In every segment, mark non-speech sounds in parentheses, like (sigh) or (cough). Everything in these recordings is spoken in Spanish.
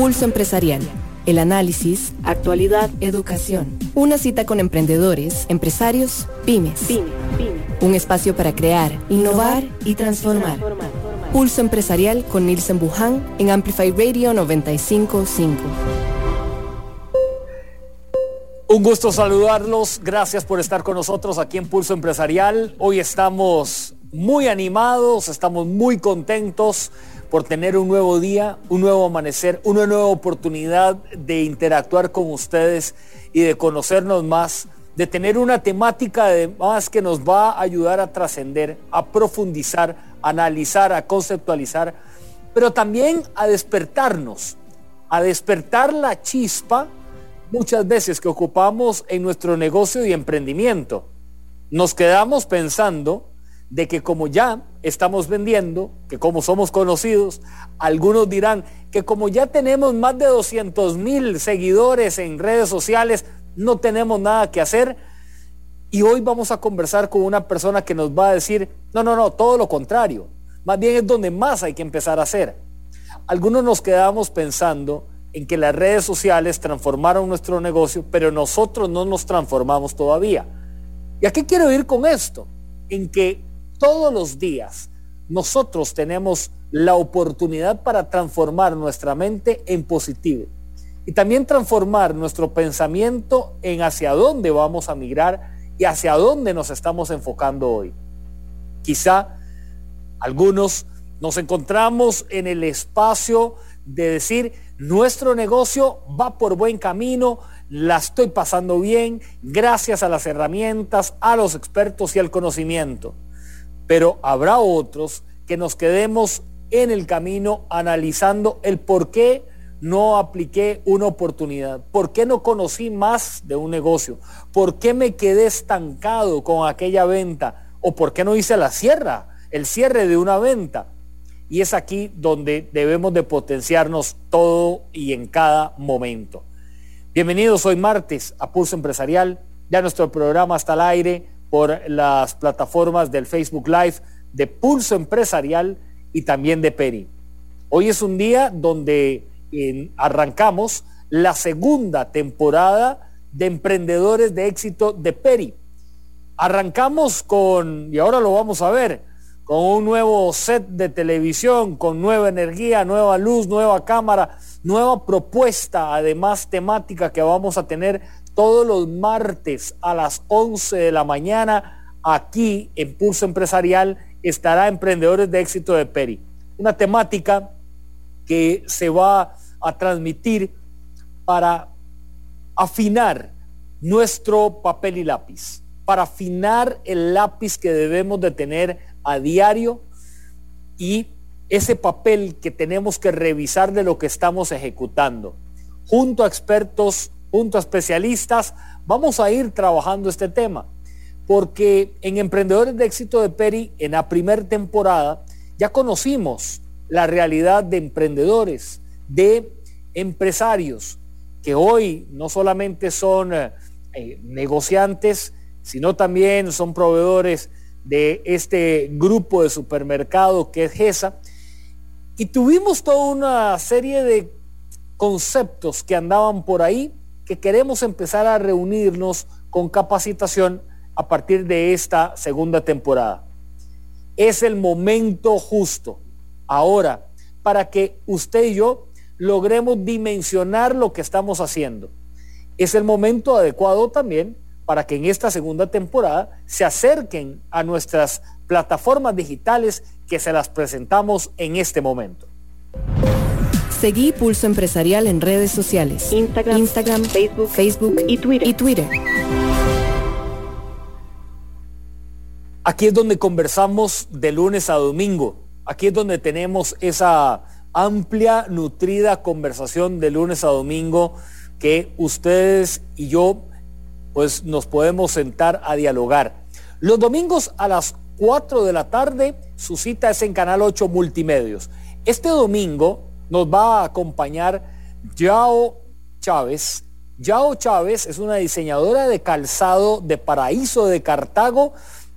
Pulso Empresarial. El análisis, actualidad, educación. Una cita con emprendedores, empresarios, pymes. Un espacio para crear, innovar y transformar. Pulso Empresarial con Nielsen Buján en Amplify Radio 955. Un gusto saludarlos. Gracias por estar con nosotros aquí en Pulso Empresarial. Hoy estamos muy animados, estamos muy contentos por tener un nuevo día, un nuevo amanecer, una nueva oportunidad de interactuar con ustedes y de conocernos más, de tener una temática además que nos va a ayudar a trascender, a profundizar, a analizar, a conceptualizar, pero también a despertarnos, a despertar la chispa muchas veces que ocupamos en nuestro negocio y emprendimiento. Nos quedamos pensando de que como ya estamos vendiendo, que como somos conocidos, algunos dirán que como ya tenemos más de 200 mil seguidores en redes sociales, no tenemos nada que hacer. Y hoy vamos a conversar con una persona que nos va a decir, no, no, no, todo lo contrario. Más bien es donde más hay que empezar a hacer. Algunos nos quedamos pensando en que las redes sociales transformaron nuestro negocio, pero nosotros no nos transformamos todavía. ¿Y a qué quiero ir con esto? En que todos los días nosotros tenemos la oportunidad para transformar nuestra mente en positivo y también transformar nuestro pensamiento en hacia dónde vamos a migrar y hacia dónde nos estamos enfocando hoy. Quizá algunos nos encontramos en el espacio de decir, nuestro negocio va por buen camino, la estoy pasando bien, gracias a las herramientas, a los expertos y al conocimiento pero habrá otros que nos quedemos en el camino analizando el por qué no apliqué una oportunidad, por qué no conocí más de un negocio, por qué me quedé estancado con aquella venta o por qué no hice la cierra, el cierre de una venta. Y es aquí donde debemos de potenciarnos todo y en cada momento. Bienvenidos hoy martes a Pulso Empresarial. Ya nuestro programa está al aire por las plataformas del Facebook Live de Pulso Empresarial y también de Peri. Hoy es un día donde arrancamos la segunda temporada de Emprendedores de Éxito de Peri. Arrancamos con, y ahora lo vamos a ver, con un nuevo set de televisión, con nueva energía, nueva luz, nueva cámara, nueva propuesta, además temática que vamos a tener todos los martes a las 11 de la mañana aquí en Pulso Empresarial estará Emprendedores de Éxito de Peri. Una temática que se va a transmitir para afinar nuestro papel y lápiz, para afinar el lápiz que debemos de tener a diario y ese papel que tenemos que revisar de lo que estamos ejecutando, junto a expertos junto a especialistas, vamos a ir trabajando este tema. Porque en Emprendedores de Éxito de Peri, en la primera temporada, ya conocimos la realidad de emprendedores, de empresarios, que hoy no solamente son eh, negociantes, sino también son proveedores de este grupo de supermercado que es GESA. Y tuvimos toda una serie de conceptos que andaban por ahí que queremos empezar a reunirnos con capacitación a partir de esta segunda temporada. Es el momento justo ahora para que usted y yo logremos dimensionar lo que estamos haciendo. Es el momento adecuado también para que en esta segunda temporada se acerquen a nuestras plataformas digitales que se las presentamos en este momento. Seguí Pulso Empresarial en redes sociales. Instagram, Instagram Facebook, Facebook y Twitter. y Twitter. Aquí es donde conversamos de lunes a domingo. Aquí es donde tenemos esa amplia, nutrida conversación de lunes a domingo que ustedes y yo pues nos podemos sentar a dialogar. Los domingos a las 4 de la tarde su cita es en Canal 8 Multimedios. Este domingo nos va a acompañar Yao Chávez. Yao Chávez es una diseñadora de calzado de Paraíso de Cartago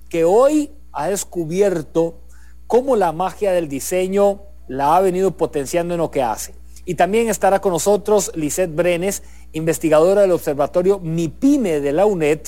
que hoy ha descubierto cómo la magia del diseño la ha venido potenciando en lo que hace. Y también estará con nosotros Lisette Brenes, investigadora del Observatorio MIPIME de la UNED,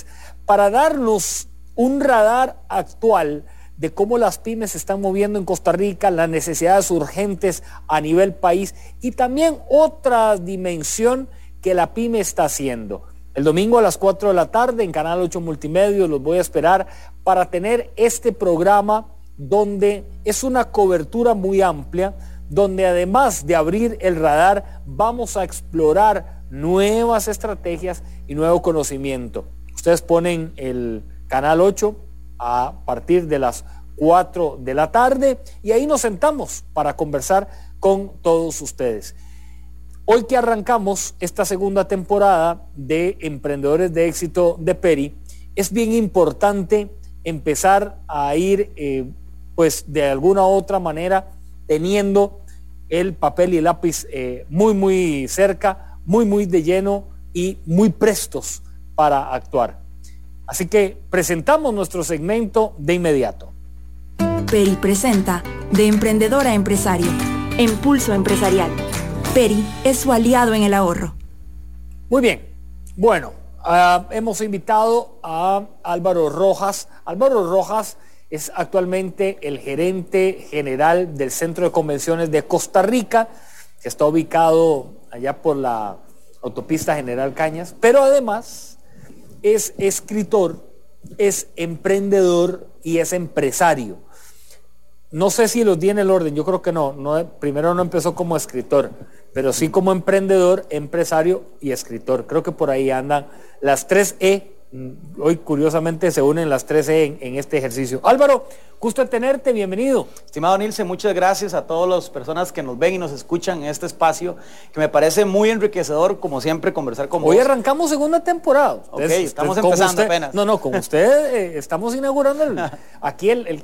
para darnos un radar actual de cómo las pymes se están moviendo en Costa Rica, las necesidades urgentes a nivel país y también otra dimensión que la pyme está haciendo. El domingo a las 4 de la tarde en Canal 8 Multimedia los voy a esperar para tener este programa donde es una cobertura muy amplia, donde además de abrir el radar vamos a explorar nuevas estrategias y nuevo conocimiento. Ustedes ponen el Canal 8 a partir de las 4 de la tarde y ahí nos sentamos para conversar con todos ustedes. Hoy que arrancamos esta segunda temporada de Emprendedores de Éxito de Peri, es bien importante empezar a ir, eh, pues de alguna u otra manera, teniendo el papel y el lápiz eh, muy, muy cerca, muy, muy de lleno y muy prestos para actuar. Así que presentamos nuestro segmento de inmediato. Peri presenta De Emprendedor a Empresario. Impulso Empresarial. Peri es su aliado en el ahorro. Muy bien. Bueno, ah, hemos invitado a Álvaro Rojas. Álvaro Rojas es actualmente el gerente general del Centro de Convenciones de Costa Rica, que está ubicado allá por la autopista General Cañas, pero además es escritor, es emprendedor y es empresario. No sé si los di en el orden, yo creo que no, no primero no empezó como escritor, pero sí como emprendedor, empresario y escritor. Creo que por ahí andan las tres E hoy curiosamente se unen las tres en, en, este ejercicio. Álvaro, gusto de tenerte, bienvenido. Estimado Nilce, muchas gracias a todas las personas que nos ven y nos escuchan en este espacio, que me parece muy enriquecedor, como siempre, conversar con hoy vos. Hoy arrancamos segunda temporada. Ok, estamos empezando apenas. No, no, con (laughs) usted eh, estamos inaugurando el, aquí el, el...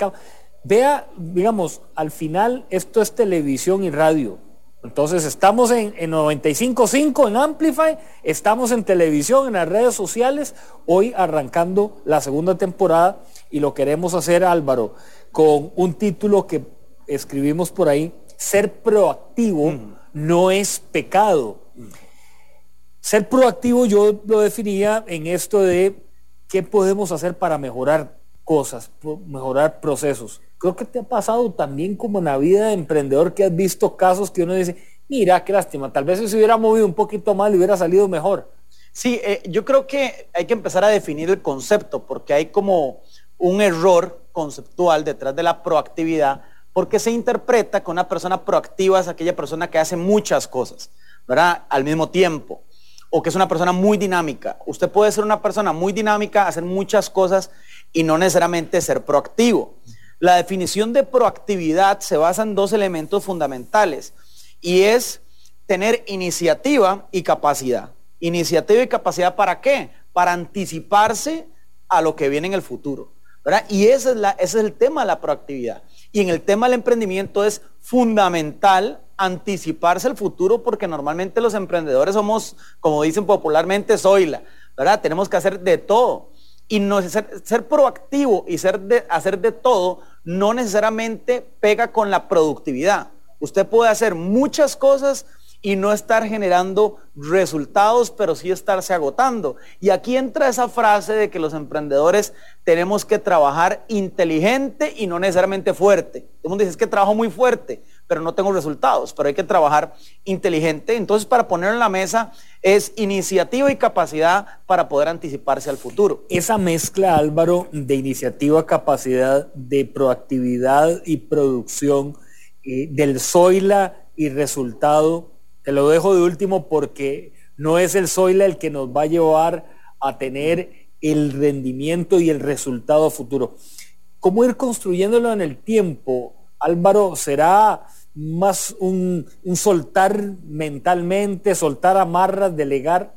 Vea, digamos, al final esto es televisión y radio entonces estamos en, en 95.5 en Amplify, estamos en televisión, en las redes sociales, hoy arrancando la segunda temporada y lo queremos hacer Álvaro con un título que escribimos por ahí, ser proactivo mm. no es pecado. Ser proactivo yo lo definía en esto de qué podemos hacer para mejorar cosas, mejorar procesos. Creo que te ha pasado también como en la vida de emprendedor que has visto casos que uno dice, mira, qué lástima, tal vez si se hubiera movido un poquito más le hubiera salido mejor. Sí, eh, yo creo que hay que empezar a definir el concepto, porque hay como un error conceptual detrás de la proactividad, porque se interpreta que una persona proactiva es aquella persona que hace muchas cosas, ¿verdad? Al mismo tiempo, o que es una persona muy dinámica. Usted puede ser una persona muy dinámica, hacer muchas cosas y no necesariamente ser proactivo. La definición de proactividad se basa en dos elementos fundamentales y es tener iniciativa y capacidad. Iniciativa y capacidad para qué? Para anticiparse a lo que viene en el futuro. Y ese es, la, es el tema de la proactividad. Y en el tema del emprendimiento es fundamental anticiparse al futuro porque normalmente los emprendedores somos, como dicen popularmente, soila, ¿verdad? Tenemos que hacer de todo. Y no, ser, proactivo y ser de, hacer de todo no necesariamente pega con la productividad. Usted puede hacer muchas cosas y no estar generando resultados, pero sí estarse agotando. Y aquí entra esa frase de que los emprendedores tenemos que trabajar inteligente y no necesariamente fuerte. Todo el mundo dice, es que trabajo muy fuerte pero no tengo resultados, pero hay que trabajar inteligente. Entonces, para poner en la mesa es iniciativa y capacidad para poder anticiparse al futuro. Esa mezcla, Álvaro, de iniciativa, capacidad, de proactividad y producción, eh, del Zoila y resultado, te lo dejo de último porque no es el Zoila el que nos va a llevar a tener el rendimiento y el resultado futuro. ¿Cómo ir construyéndolo en el tiempo? Álvaro, ¿será más un, soltar mentalmente, soltar amarras, delegar?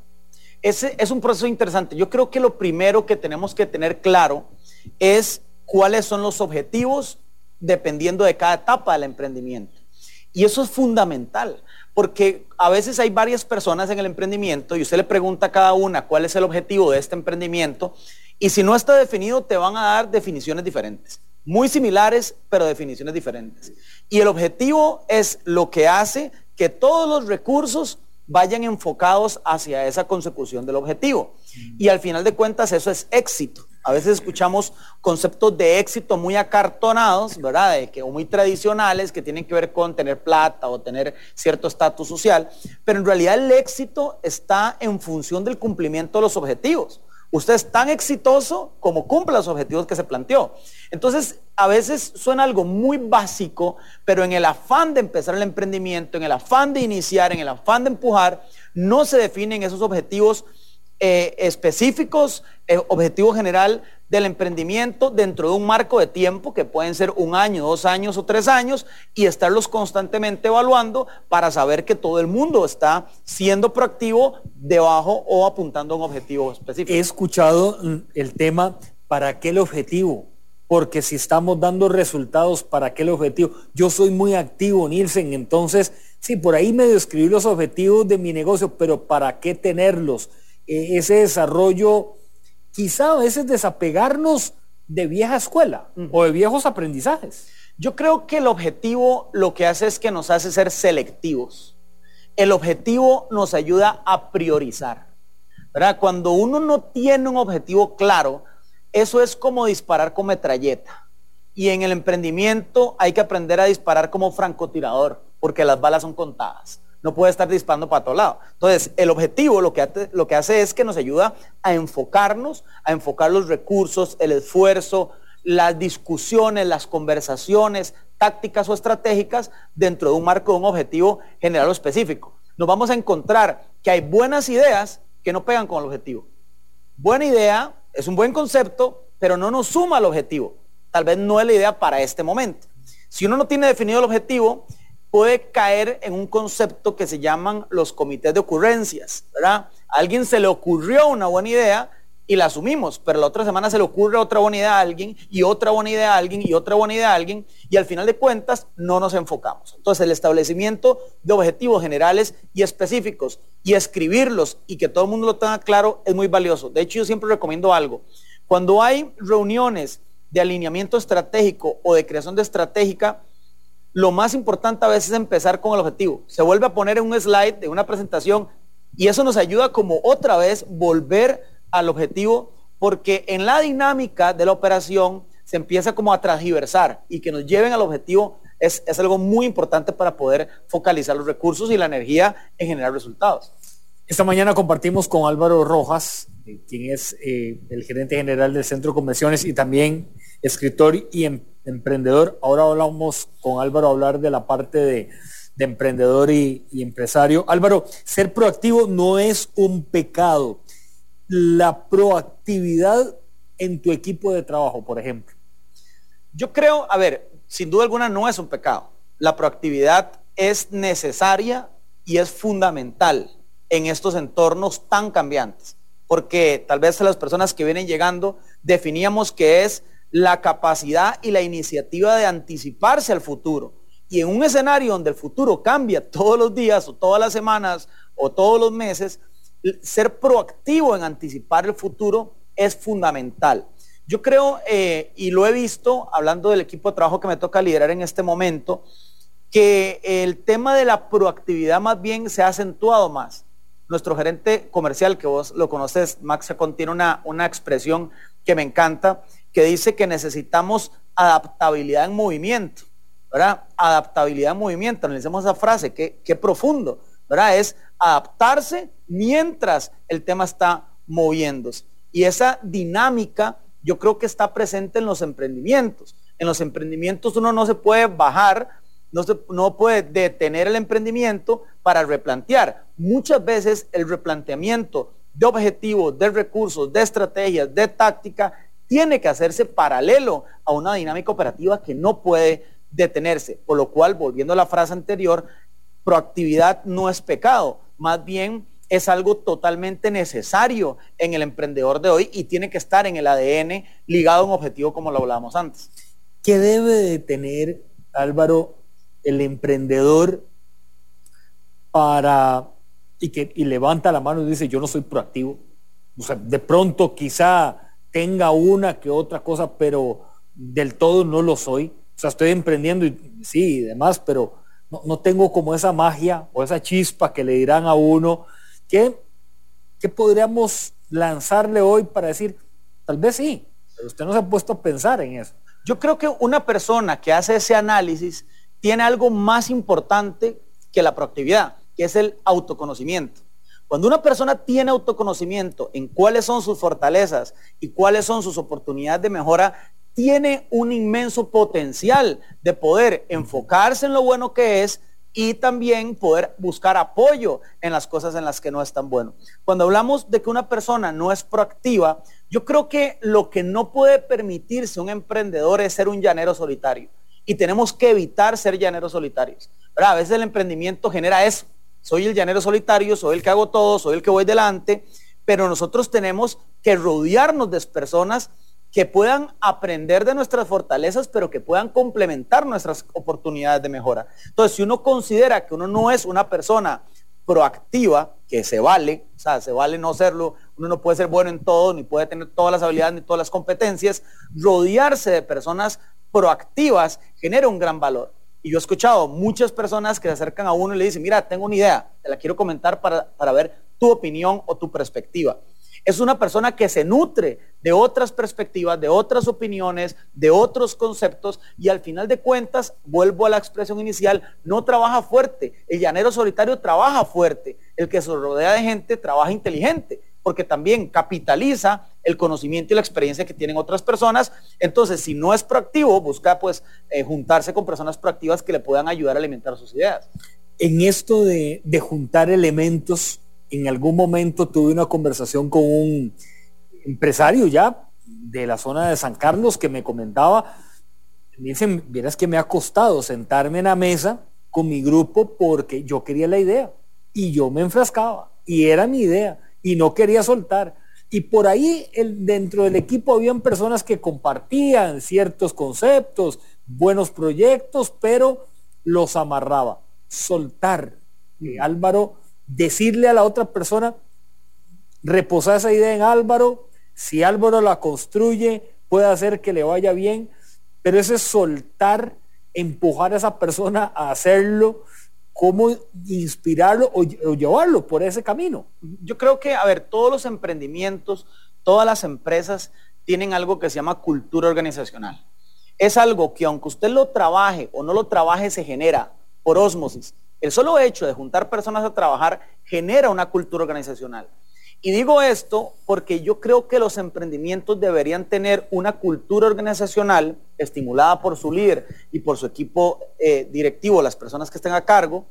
Ese es un proceso interesante. Yo creo que lo primero que tenemos que tener claro es cuáles son los objetivos dependiendo de cada etapa del emprendimiento. Y eso es fundamental, porque a veces hay varias personas en el emprendimiento y usted le pregunta a cada una cuál es el objetivo de este emprendimiento y si no está definido te van a dar definiciones diferentes muy similares, pero definiciones diferentes. Y el objetivo es lo que hace que todos los recursos vayan enfocados hacia esa consecución del objetivo. Y al final de cuentas eso es éxito. A veces escuchamos conceptos de éxito muy acartonados, ¿verdad? De que, o muy tradicionales que tienen que ver con tener plata o tener cierto estatus social, pero en realidad el éxito está en función del cumplimiento de los objetivos. Usted es tan exitoso como cumple los objetivos que se planteó. Entonces, a veces suena algo muy básico, pero en el afán de empezar el emprendimiento, en el afán de iniciar, en el afán de empujar, no se definen esos objetivos eh, específicos, eh, objetivo general del emprendimiento dentro de un marco de tiempo que pueden ser un año, dos años o tres años y estarlos constantemente evaluando para saber que todo el mundo está siendo proactivo debajo o apuntando a un objetivo específico. He escuchado el tema, ¿para qué el objetivo? Porque si estamos dando resultados, ¿para qué el objetivo? Yo soy muy activo, Nielsen, entonces, sí, por ahí me describí los objetivos de mi negocio, pero ¿para qué tenerlos? E-, ese desarrollo, quizá a veces desapegarnos de vieja escuela o de viejos aprendizajes. Yo creo que el objetivo lo que hace es que nos hace ser selectivos. El objetivo nos ayuda a priorizar. Cuando uno no tiene un objetivo claro, eso es como disparar con metralleta. Y en el emprendimiento hay que aprender a disparar como francotirador, porque las balas son contadas no puede estar disparando para todo lado. Entonces, el objetivo lo que, hace, lo que hace es que nos ayuda a enfocarnos, a enfocar los recursos, el esfuerzo, las discusiones, las conversaciones, tácticas o estratégicas dentro de un marco de un objetivo general o específico. Nos vamos a encontrar que hay buenas ideas que no pegan con el objetivo. Buena idea, es un buen concepto, pero no nos suma al objetivo. Tal vez no es la idea para este momento. Si uno no tiene definido el objetivo, puede caer en un concepto que se llaman los comités de ocurrencias, ¿verdad? Alguien se le ocurrió una buena idea y la asumimos, pero la otra semana se le ocurre otra buena idea a alguien y otra buena idea a alguien y otra buena idea a alguien y al final de cuentas no nos enfocamos. Entonces el establecimiento de objetivos generales y específicos y escribirlos y que todo el mundo lo tenga claro es muy valioso. De hecho yo siempre recomiendo algo. Cuando hay reuniones de alineamiento estratégico o de creación de estratégica, lo más importante a veces es empezar con el objetivo. Se vuelve a poner en un slide de una presentación y eso nos ayuda como otra vez volver al objetivo porque en la dinámica de la operación se empieza como a transgiversar y que nos lleven al objetivo es, algo muy importante para poder focalizar los recursos y la energía en generar resultados. Esta mañana compartimos con Álvaro Rojas, eh, quien es eh, el gerente general del Centro de Convenciones y también escritor y em, emprendedor. Ahora hablamos con Álvaro a hablar de la parte de, emprendedor y, empresario. Álvaro, ser proactivo no es un pecado. La proactividad en tu equipo de trabajo, por ejemplo. Yo creo, a ver, sin duda alguna no es un pecado. La proactividad es necesaria y es fundamental en estos entornos tan cambiantes, porque tal vez las personas que vienen llegando definíamos que es la capacidad y la iniciativa de anticiparse al futuro. Y en un escenario donde el futuro cambia todos los días o todas las semanas o todos los meses, ser proactivo en anticipar el futuro es fundamental. Yo creo, eh, y lo he visto hablando del equipo de trabajo que me toca liderar en este momento, que el tema de la proactividad más bien se ha acentuado más. Nuestro gerente comercial, que vos lo conoces, Max, contiene una, una expresión que me encanta, que dice que necesitamos adaptabilidad en movimiento, ¿verdad? Adaptabilidad en movimiento, analicemos esa frase, qué, qué profundo, ¿verdad? Es adaptarse mientras el tema está moviéndose. Y esa dinámica yo creo que está presente en los emprendimientos. En los emprendimientos uno no se puede bajar, no, se, no puede detener el emprendimiento para replantear. Muchas veces el replanteamiento de objetivos, de recursos, de estrategias, de táctica tiene que hacerse paralelo a una dinámica operativa que no puede detenerse. Por lo cual, volviendo a la frase anterior, proactividad no es pecado, más bien es algo totalmente necesario en el emprendedor de hoy y tiene que estar en el ADN ligado a un objetivo como lo hablábamos antes. ¿Qué debe de tener, Álvaro, el emprendedor para, y que y levanta la mano y dice, yo no soy proactivo? O sea, de pronto quizá tenga una que otra cosa, pero del todo no lo soy. O sea, estoy emprendiendo y sí, y demás, pero, no, tengo como esa magia o esa chispa que le dirán a uno. ¿Qué, ¿Qué podríamos lanzarle hoy para decir, tal vez sí, pero usted no se ha puesto a pensar en eso? Yo creo que una persona que hace ese análisis tiene algo más importante que la proactividad, que es el autoconocimiento. Cuando una persona tiene autoconocimiento en cuáles son sus fortalezas y cuáles son sus oportunidades de mejora, tiene un inmenso potencial de poder enfocarse en lo bueno que es y también poder buscar apoyo en las cosas en las que no es tan bueno. Cuando hablamos de que una persona no es proactiva, yo creo que lo que no puede permitirse un emprendedor es ser un llanero solitario. Y tenemos que evitar ser llaneros solitarios. Pero a veces el emprendimiento genera eso. Soy el llanero solitario, soy el que hago todo, soy el que voy delante, pero nosotros tenemos que rodearnos de personas que puedan aprender de nuestras fortalezas, pero que puedan complementar nuestras oportunidades de mejora. Entonces, si uno considera que uno no es una persona proactiva, que se vale, o sea, se vale no serlo, uno no puede ser bueno en todo, ni puede tener todas las habilidades, ni todas las competencias, rodearse de personas proactivas genera un gran valor. Y yo he escuchado muchas personas que se acercan a uno y le dicen, mira, tengo una idea, te la quiero comentar para, para ver tu opinión o tu perspectiva es una persona que se nutre de otras perspectivas, de otras opiniones, de otros conceptos y al final de cuentas, vuelvo a la expresión inicial, no trabaja fuerte. El llanero solitario trabaja fuerte. El que se rodea de gente trabaja inteligente porque también capitaliza el conocimiento y la experiencia que tienen otras personas. Entonces, si no es proactivo, busca pues eh, juntarse con personas proactivas que le puedan ayudar a alimentar sus ideas. En esto de, juntar elementos en algún momento tuve una conversación con un empresario ya de la zona de San Carlos que me comentaba, me dicen, vieras que me ha costado sentarme en la mesa con mi grupo porque yo quería la idea y yo me enfrascaba y era mi idea y no quería soltar. Y por ahí dentro del equipo habían personas que compartían ciertos conceptos, buenos proyectos, pero los amarraba. Soltar. Álvaro decirle a la otra persona, reposar esa idea en Álvaro, si Álvaro la construye, puede hacer que le vaya bien, pero ese soltar, empujar a esa persona a hacerlo, cómo inspirarlo o, llevarlo por ese camino. Yo creo que, a ver, todos los emprendimientos, todas las empresas tienen algo que se llama cultura organizacional. Es algo que aunque usted lo trabaje o no lo trabaje, se genera por osmosis. El solo hecho de juntar personas a trabajar genera una cultura organizacional. Y digo esto porque yo creo que los emprendimientos deberían tener una cultura organizacional estimulada por su líder y por su equipo eh, directivo, las personas que estén a cargo,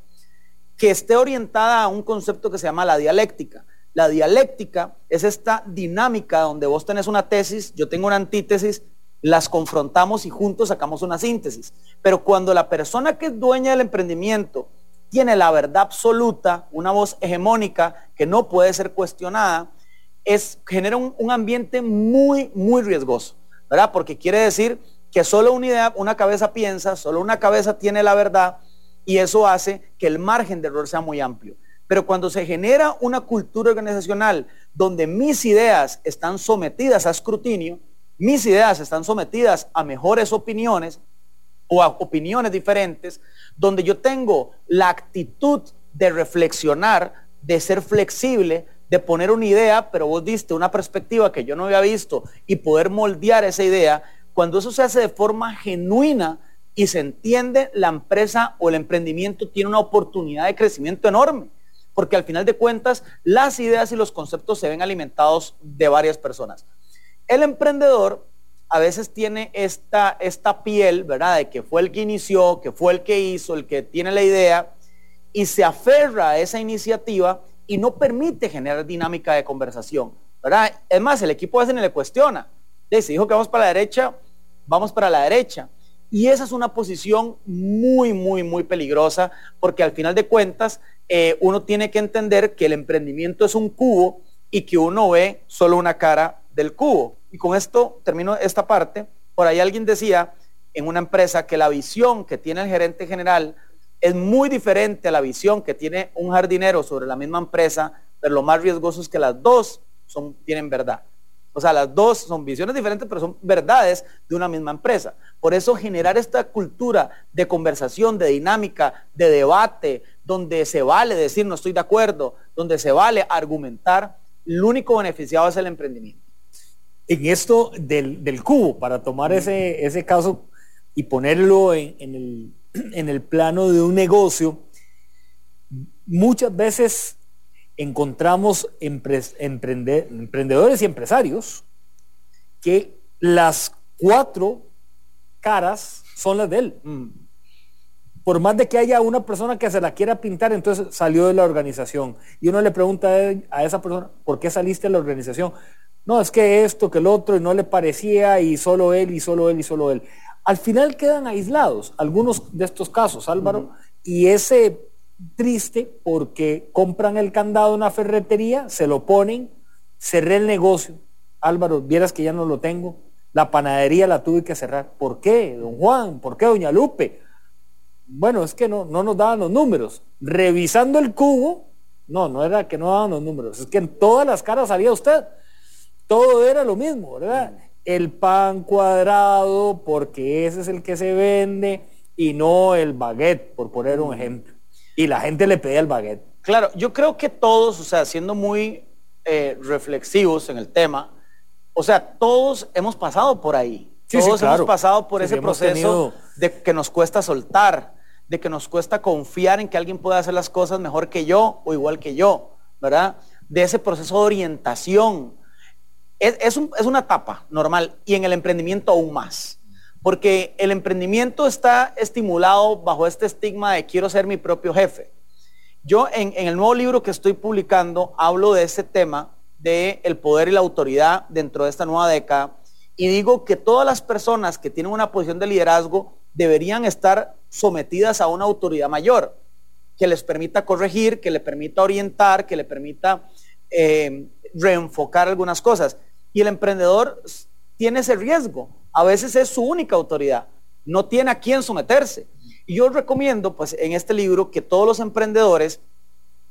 que esté orientada a un concepto que se llama la dialéctica. La dialéctica es esta dinámica donde vos tenés una tesis, yo tengo una antítesis, las confrontamos y juntos sacamos una síntesis. Pero cuando la persona que es dueña del emprendimiento tiene la verdad absoluta, una voz hegemónica que no puede ser cuestionada, es, genera un, ambiente muy, muy riesgoso, ¿verdad? Porque quiere decir que solo una idea, una cabeza piensa, solo una cabeza tiene la verdad y eso hace que el margen de error sea muy amplio. Pero cuando se genera una cultura organizacional donde mis ideas están sometidas a escrutinio, mis ideas están sometidas a mejores opiniones o opiniones diferentes, donde yo tengo la actitud de reflexionar, de ser flexible, de poner una idea, pero vos diste una perspectiva que yo no había visto y poder moldear esa idea, cuando eso se hace de forma genuina y se entiende, la empresa o el emprendimiento tiene una oportunidad de crecimiento enorme, porque al final de cuentas las ideas y los conceptos se ven alimentados de varias personas. El emprendedor a veces tiene esta, esta piel, ¿verdad? De que fue el que inició, que fue el que hizo, el que tiene la idea, y se aferra a esa iniciativa y no permite generar dinámica de conversación, ¿verdad? Es más, el equipo a veces le cuestiona. Se dijo que vamos para la derecha, vamos para la derecha. Y esa es una posición muy, muy, muy peligrosa, porque al final de cuentas, eh, uno tiene que entender que el emprendimiento es un cubo y que uno ve solo una cara del cubo. Y con esto termino esta parte. Por ahí alguien decía en una empresa que la visión que tiene el gerente general es muy diferente a la visión que tiene un jardinero sobre la misma empresa, pero lo más riesgoso es que las dos tienen verdad. O sea, las dos son visiones diferentes, pero son verdades de una misma empresa. Por eso generar esta cultura de conversación, de dinámica, de debate, donde se vale decir no estoy de acuerdo, donde se vale argumentar, el único beneficiado es el emprendimiento. En esto del, cubo, para tomar ese, ese caso y ponerlo en, el, (clears throat) en el plano de un negocio, muchas veces encontramos emprendedores y empresarios que las cuatro caras son las de él. Mm. Por más de que haya una persona que se la quiera pintar, entonces salió de la organización. Y uno le pregunta a esa persona, ¿por qué saliste de la organización? No, es que esto, que el otro, y no le parecía, y solo él, y solo él, y solo él. Al final quedan aislados algunos de estos casos, Álvaro, y ese triste porque compran el candado de una ferretería, se lo ponen, cerré el negocio. Álvaro, vieras que ya no lo tengo. La panadería la tuve que cerrar. ¿Por qué, don Juan? ¿Por qué, doña Lupe? Bueno, es que no, no nos daban los números. Revisando el cubo, no, no era que no daban los números, es que en todas las caras salía usted. Todo era lo mismo, ¿verdad? El pan cuadrado, porque ese es el que se vende, y no el baguette, por poner un ejemplo y la gente le pedía el baguette. Claro, yo creo que todos, o sea, siendo muy eh, reflexivos en el tema, o sea, todos hemos pasado por ahí. todos hemos pasado por ese proceso de que nos cuesta soltar, de que nos cuesta confiar en que alguien pueda hacer las cosas mejor que yo o igual que yo, ¿verdad? De ese proceso de orientación. Es, es una etapa normal y en el emprendimiento aún más porque el emprendimiento está estimulado bajo este estigma de quiero ser mi propio jefe. Yo en, el nuevo libro que estoy publicando hablo de ese tema de el poder y la autoridad dentro de esta nueva década y digo que todas las personas que tienen una posición de liderazgo deberían estar sometidas a una autoridad mayor que les permita corregir, que le permita orientar, que le permita eh, reenfocar algunas cosas. Y el emprendedor tiene ese riesgo a veces es su única autoridad, no tiene a quién someterse. Y yo recomiendo, pues, en este libro que todos los emprendedores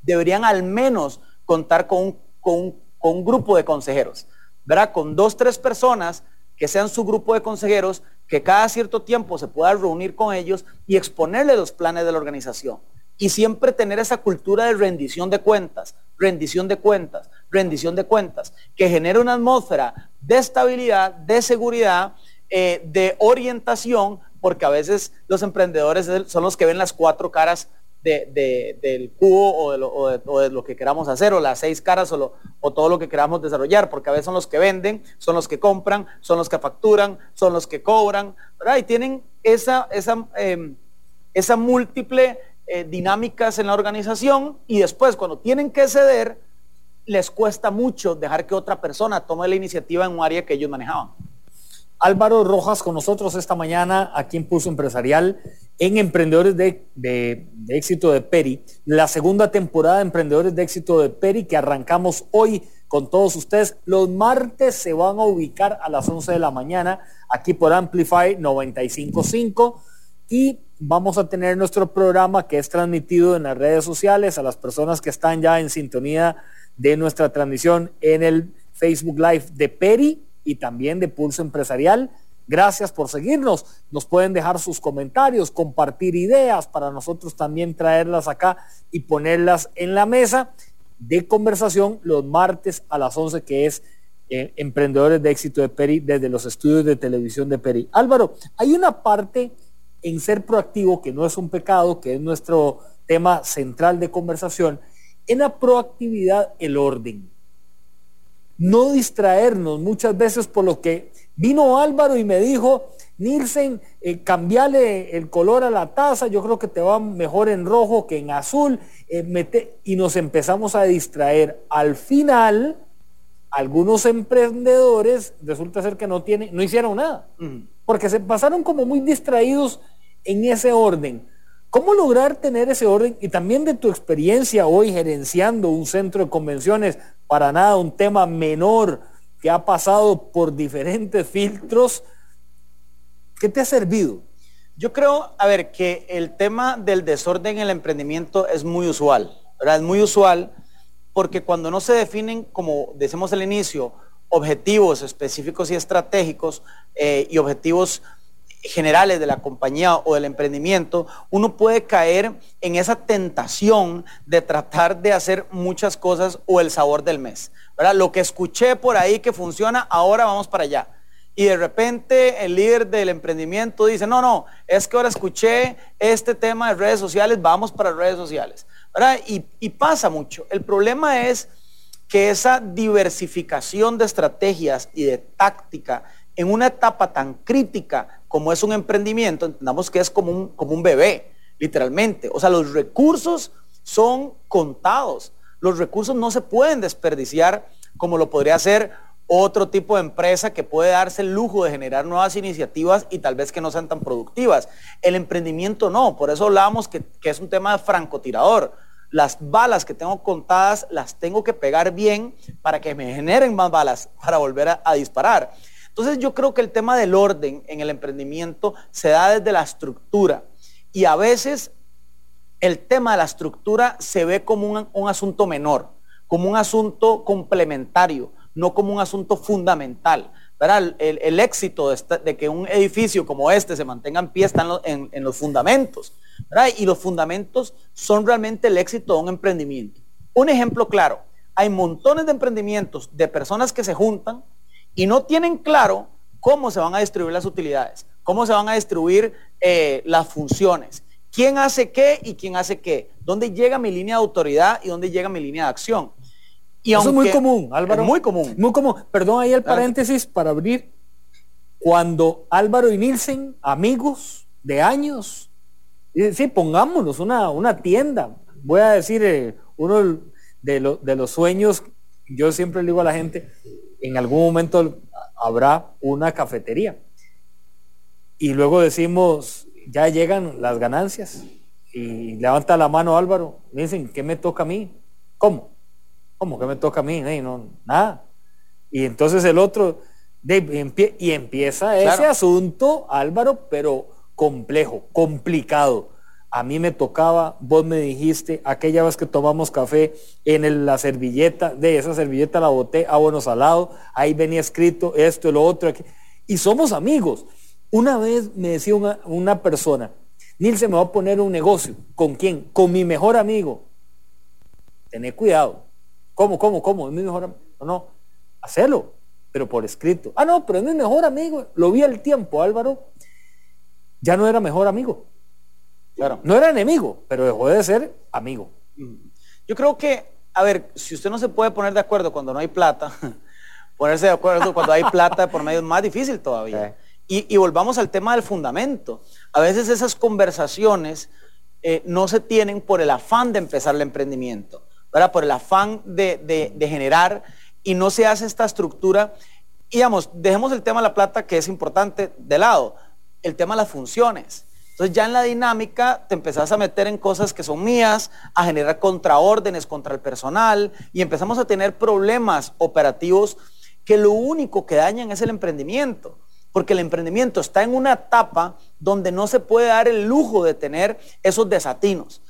deberían al menos contar con un, grupo de consejeros, ¿verdad? Con dos, tres personas que sean su grupo de consejeros, que cada cierto tiempo se pueda reunir con ellos y exponerle los planes de la organización. Y siempre tener esa cultura de rendición de cuentas, rendición de cuentas, rendición de cuentas, que genere una atmósfera de estabilidad, de seguridad eh, de orientación, porque a veces los emprendedores son los que ven las cuatro caras del cubo o de, lo, que queramos hacer, o las seis caras o, todo lo que queramos desarrollar, porque a veces son los que venden, son los que compran, son los que facturan, son los que cobran, Y tienen esa, esa, em, esa múltiple eh, dinámicas en la organización y después cuando tienen que ceder, les cuesta mucho dejar que otra persona tome la iniciativa en un área que ellos manejaban. Álvaro Rojas con nosotros esta mañana aquí en Pulso Empresarial en Emprendedores de, Éxito de Peri, la segunda temporada de Emprendedores de Éxito de Peri que arrancamos hoy con todos ustedes. Los martes se van a ubicar a las 11 de la mañana aquí por Amplify 955 y vamos a tener nuestro programa que es transmitido en las redes sociales a las personas que están ya en sintonía de nuestra transmisión en el Facebook Live de Peri y también de Pulso Empresarial. Gracias por seguirnos. Nos pueden dejar sus comentarios, compartir ideas para nosotros también traerlas acá y ponerlas en la mesa de conversación los martes a las 11 que es eh, Emprendedores de Éxito de Peri desde los estudios de televisión de Peri. Álvaro, hay una parte en ser proactivo que no es un pecado, que es nuestro tema central de conversación. En la proactividad, el orden no distraernos muchas veces por lo que vino Álvaro y me dijo, Nielsen, eh, cambiale el color a la taza, yo creo que te va mejor en rojo que en azul, eh, y nos empezamos a distraer. Al final, algunos emprendedores resulta ser que no tienen, no hicieron nada, porque se pasaron como muy distraídos en ese orden. ¿Cómo lograr tener ese orden? Y también de tu experiencia hoy gerenciando un centro de convenciones, para nada un tema menor que ha pasado por diferentes filtros. ¿Qué te ha servido? Yo creo, a ver, que el tema del desorden en el emprendimiento es muy usual, ¿verdad? Es muy usual porque cuando no se definen, como decimos al inicio, objetivos específicos y estratégicos eh, y objetivos generales de la compañía o del emprendimiento, uno puede caer en esa tentación de tratar de hacer muchas cosas o el sabor del mes. ¿verdad? Lo que escuché por ahí que funciona, ahora vamos para allá. Y de repente el líder del emprendimiento dice, no, no, es que ahora escuché este tema de redes sociales, vamos para redes sociales. ¿verdad? Y, y pasa mucho. El problema es que esa diversificación de estrategias y de táctica en una etapa tan crítica como es un emprendimiento, entendamos que es como un, bebé, literalmente. O sea, los recursos son contados. Los recursos no se pueden desperdiciar como lo podría hacer otro tipo de empresa que puede darse el lujo de generar nuevas iniciativas y tal vez que no sean tan productivas. El emprendimiento no, por eso hablábamos que, que es un tema de francotirador las balas que tengo contadas las tengo que pegar bien para que me generen más balas para volver a, disparar. Entonces yo creo que el tema del orden en el emprendimiento se da desde la estructura y a veces el tema de la estructura se ve como un, asunto menor, como un asunto complementario, no como un asunto fundamental. El, éxito de, que un edificio como este se mantenga en pie está en los fundamentos. Y los fundamentos son realmente el éxito de un emprendimiento. Un ejemplo claro, hay montones de emprendimientos de personas que se juntan y no tienen claro cómo se van a distribuir las utilidades, cómo se van a distribuir eh, las funciones, quién hace qué y quién hace qué, dónde llega mi línea de autoridad y dónde llega mi línea de acción. Y Eso es muy común, Álvaro. muy común. Muy común. Perdón ahí el paréntesis para abrir. Cuando Álvaro y Nielsen, amigos de años, Sí, pongámonos una, una tienda. Voy a decir, eh, uno de, los sueños, yo siempre le digo a la gente, en algún momento habrá una cafetería. Y luego decimos, ya llegan las ganancias. Y levanta la mano Álvaro, me dicen, ¿qué me toca a mí? ¿Cómo? ¿Cómo que me toca a mí? no, nada. Y entonces el otro, y empieza ese asunto, Álvaro, pero complejo, complicado. A mí me tocaba, vos me dijiste, aquella vez que tomamos café en la servilleta, de esa servilleta la boté a bueno salado, ahí venía escrito esto y lo otro. Y somos amigos. Una vez me decía una, persona, Nil se me va a poner un negocio. ¿Con quién? Con mi mejor amigo. Tené cuidado. ¿Cómo, cómo, cómo? ¿Es mi mejor amigo? No, no. Hacelo, pero por escrito. Ah, no, pero es mi mejor amigo. Lo vi al tiempo, Álvaro ya no era mejor amigo. Claro. No era enemigo, pero dejó de ser amigo. Yo creo que, a ver, si usted no se puede poner de acuerdo cuando no hay plata, (laughs) ponerse de acuerdo cuando hay plata por medio es más difícil todavía. Y, volvamos al tema del fundamento. A veces esas conversaciones eh, no se tienen por el afán de empezar el emprendimiento, ¿verdad? por el afán de, de generar y no se hace esta estructura. Y digamos, dejemos el tema de la plata que es importante de lado el tema de las funciones. Entonces ya en la dinámica te empezás a meter en cosas que son mías, a generar contraórdenes contra el personal y empezamos a tener problemas operativos que lo único que dañan es el emprendimiento, porque el emprendimiento está en una etapa donde no se puede dar el lujo de tener esos desatinos.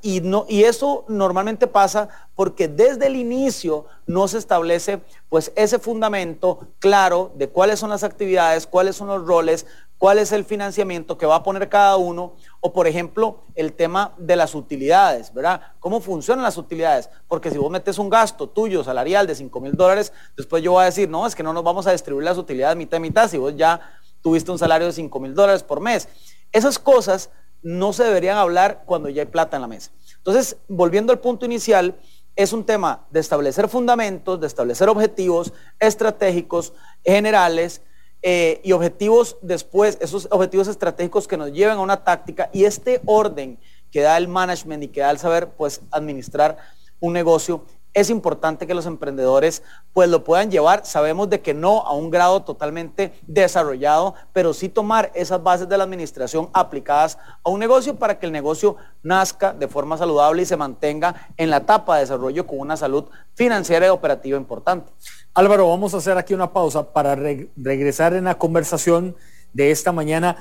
Y, no, y eso normalmente pasa porque desde el inicio no se establece pues ese fundamento claro de cuáles son las actividades, cuáles son los roles, cuál es el financiamiento que va a poner cada uno, o por ejemplo, el tema de las utilidades, ¿verdad? ¿Cómo funcionan las utilidades? Porque si vos metes un gasto tuyo salarial de 5 mil dólares, después yo voy a decir, no, es que no nos vamos a distribuir las utilidades mitad y mitad si vos ya tuviste un salario de 5 mil dólares por mes. Esas cosas no se deberían hablar cuando ya hay plata en la mesa. Entonces, volviendo al punto inicial, es un tema de establecer fundamentos, de establecer objetivos estratégicos, generales, eh, y objetivos después, esos objetivos estratégicos que nos lleven a una táctica y este orden que da el management y que da el saber pues administrar un negocio es importante que los emprendedores pues lo puedan llevar. Sabemos de que no a un grado totalmente desarrollado, pero sí tomar esas bases de la administración aplicadas a un negocio para que el negocio nazca de forma saludable y se mantenga en la etapa de desarrollo con una salud financiera y operativa importante. Álvaro, vamos a hacer aquí una pausa para regresar en la conversación de esta mañana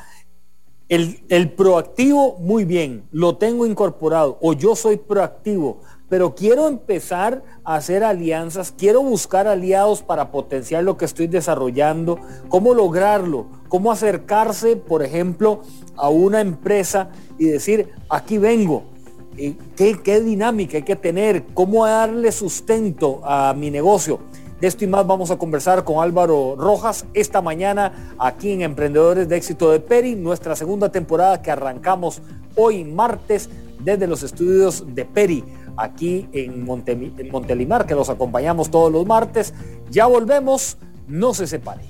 El, el, proactivo, muy bien, lo tengo incorporado, o yo soy proactivo, pero quiero empezar a hacer alianzas, quiero buscar aliados para potenciar lo que estoy desarrollando, cómo lograrlo, cómo acercarse, por ejemplo, a una empresa y decir, aquí vengo, ¿Qué, dinámica hay que tener, cómo darle sustento a mi negocio. De esto y más vamos a conversar con Álvaro Rojas esta mañana aquí en Emprendedores de Éxito de Peri, nuestra segunda temporada que arrancamos hoy martes desde los estudios de Peri, aquí en, en Montelimar, que los acompañamos todos los martes. Ya volvemos, no se separe.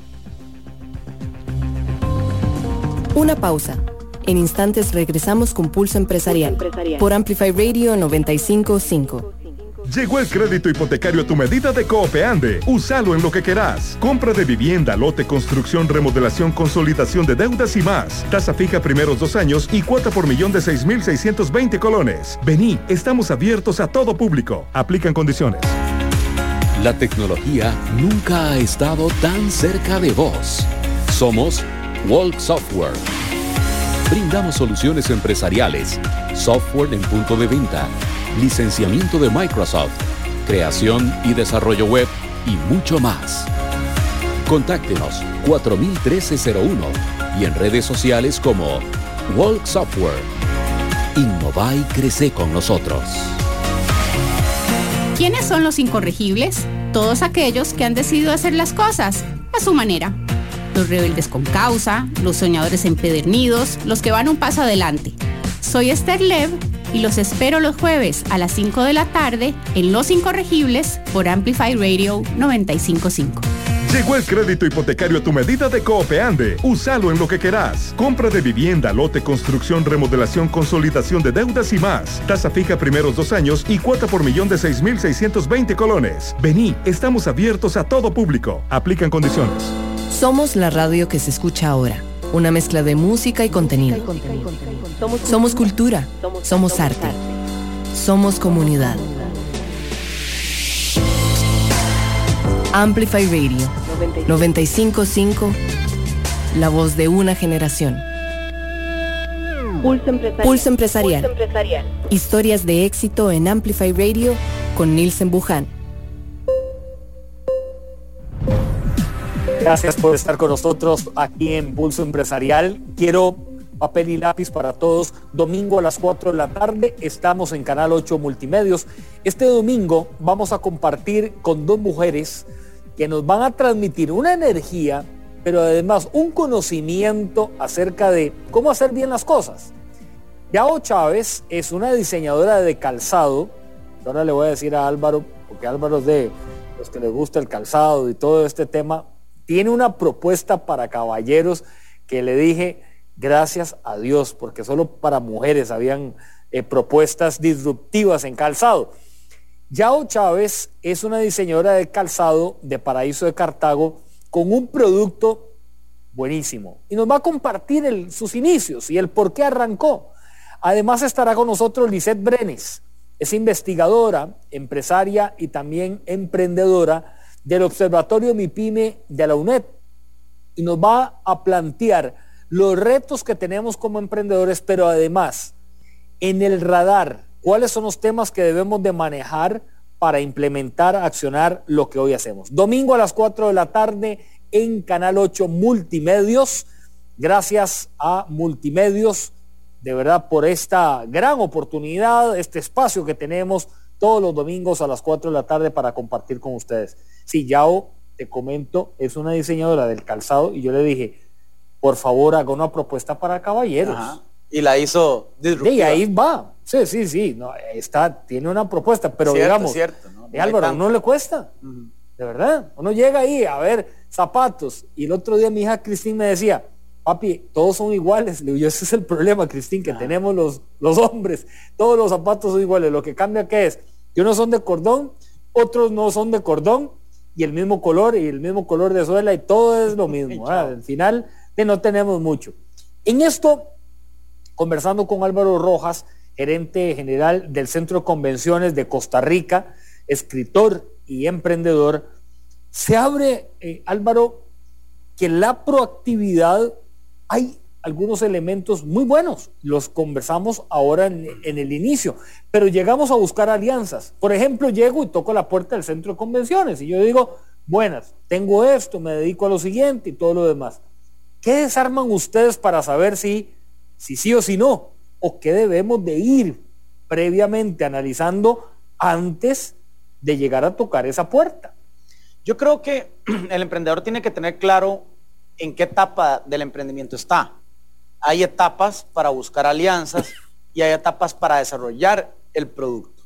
Una pausa. En instantes regresamos con Pulso Empresarial, por Amplify Radio 955. Llegó el crédito hipotecario a tu medida de Coopeande. Úsalo en lo que querás. Compra de vivienda, lote, construcción, remodelación, consolidación de deudas y más. Tasa fija primeros dos años y cuota por millón de 6.620 colones. Vení, estamos abiertos a todo público. Aplican condiciones. La tecnología nunca ha estado tan cerca de vos. Somos Walk Software Brindamos soluciones empresariales, software en punto de venta, licenciamiento de Microsoft, creación y desarrollo web y mucho más. Contáctenos 401301 y en redes sociales como Walk Software. Innova y crece con nosotros. ¿Quiénes son los incorregibles? Todos aquellos que han decidido hacer las cosas a su manera los rebeldes con causa, los soñadores empedernidos, los que van un paso adelante. Soy Esther Lev y los espero los jueves a las 5 de la tarde en Los Incorregibles por Amplify Radio 955. Llegó el crédito hipotecario a tu medida de Coopeande. Úsalo en lo que querás. Compra de vivienda, lote, construcción, remodelación, consolidación de deudas y más. Tasa fija primeros dos años y cuota por millón de 6.620 colones. Vení, estamos abiertos a todo público. Aplican condiciones. Somos la radio que se escucha ahora. Una mezcla de música y contenido. Somos cultura. Somos arte. Somos comunidad. Amplify Radio 955. La voz de una generación. Pulso empresarial. Historias de éxito en Amplify Radio con Nielsen Buján. Gracias por estar con nosotros aquí en Pulso Empresarial. Quiero papel y lápiz para todos. Domingo a las 4 de la tarde estamos en Canal 8 Multimedios. Este domingo vamos a compartir con dos mujeres que nos van a transmitir una energía, pero además un conocimiento acerca de cómo hacer bien las cosas. Yao Chávez es una diseñadora de calzado. Ahora le voy a decir a Álvaro, porque Álvaro es de los que les gusta el calzado y todo este tema, tiene una propuesta para caballeros que le dije, gracias a Dios, porque solo para mujeres habían eh, propuestas disruptivas en calzado. Yao Chávez es una diseñadora de calzado de Paraíso de Cartago con un producto buenísimo y nos va a compartir sus inicios y el por qué arrancó. Además estará con nosotros Lisette Brenes, es investigadora, empresaria y también emprendedora del Observatorio MIPYME de la UNED y nos va a plantear los retos que tenemos como emprendedores, pero además en el radar, cuáles son los temas que debemos de manejar para implementar, accionar lo que hoy hacemos. Domingo a las 4 de la tarde en Canal 8 Multimedios. Gracias a Multimedios, de verdad, por esta gran oportunidad, este espacio que tenemos todos los domingos a las 4 de la tarde para compartir con ustedes. Si Yao, te comento, es una diseñadora del calzado y yo le dije, por favor, haga una propuesta para caballeros. Y la hizo Y ahí va. Sí, sí, sí. No, está, tiene una propuesta, pero digamos, cierto, ¿no? Eh, Álvaro, no le cuesta. De verdad. Uno llega ahí a ver zapatos. Y el otro día mi hija Cristín me decía, papi, todos son iguales. Le digo, ese es el problema, Cristín, que tenemos los, los hombres. Todos los zapatos son iguales. Lo que cambia que es que unos son de cordón, otros no son de cordón, y el mismo color y el mismo color de suela y todo es lo (laughs) mismo. Al final no tenemos mucho. En esto, conversando con Álvaro Rojas, gerente general del Centro de Convenciones de Costa Rica, escritor y emprendedor, se abre, eh, Álvaro, que la proactividad hay algunos elementos muy buenos, los conversamos ahora en, el inicio, pero llegamos a buscar alianzas. Por ejemplo, llego y toco la puerta del centro de convenciones y yo digo, buenas, tengo esto, me dedico a lo siguiente y todo lo demás. ¿Qué desarman ustedes para saber si, si sí o si no? ¿O qué debemos de ir previamente analizando antes de llegar a tocar esa puerta? Yo creo que (clears throat) el emprendedor tiene que tener claro en qué etapa del emprendimiento está. Hay etapas para buscar alianzas y hay etapas para desarrollar el producto.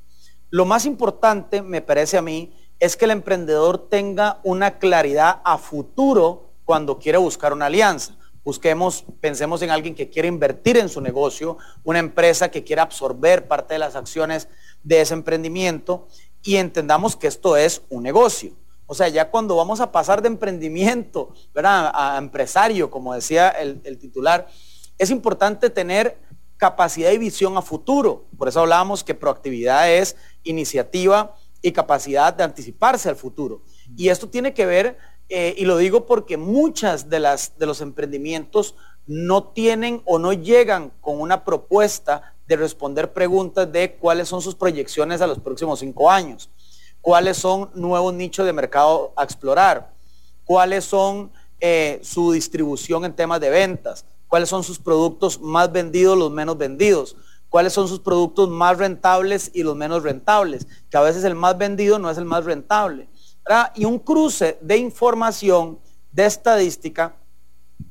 Lo más importante, me parece a mí, es que el emprendedor tenga una claridad a futuro cuando quiere buscar una alianza. Busquemos, pensemos en alguien que quiere invertir en su negocio, una empresa que quiere absorber parte de las acciones de ese emprendimiento y entendamos que esto es un negocio. O sea, ya cuando vamos a pasar de emprendimiento ¿verdad? a empresario, como decía el titular, es importante tener capacidad y visión a futuro. Por eso hablábamos que proactividad es iniciativa y capacidad de anticiparse al futuro. Y esto tiene que ver, eh, y lo digo porque muchas de, las, de los emprendimientos no tienen o no llegan con una propuesta de responder preguntas de cuáles son sus proyecciones a los próximos cinco años, cuáles son nuevos nichos de mercado a explorar, cuáles son eh, su distribución en temas de ventas, cuáles son sus productos más vendidos, los menos vendidos, cuáles son sus productos más rentables y los menos rentables, que a veces el más vendido no es el más rentable. Y un cruce de información, de estadística,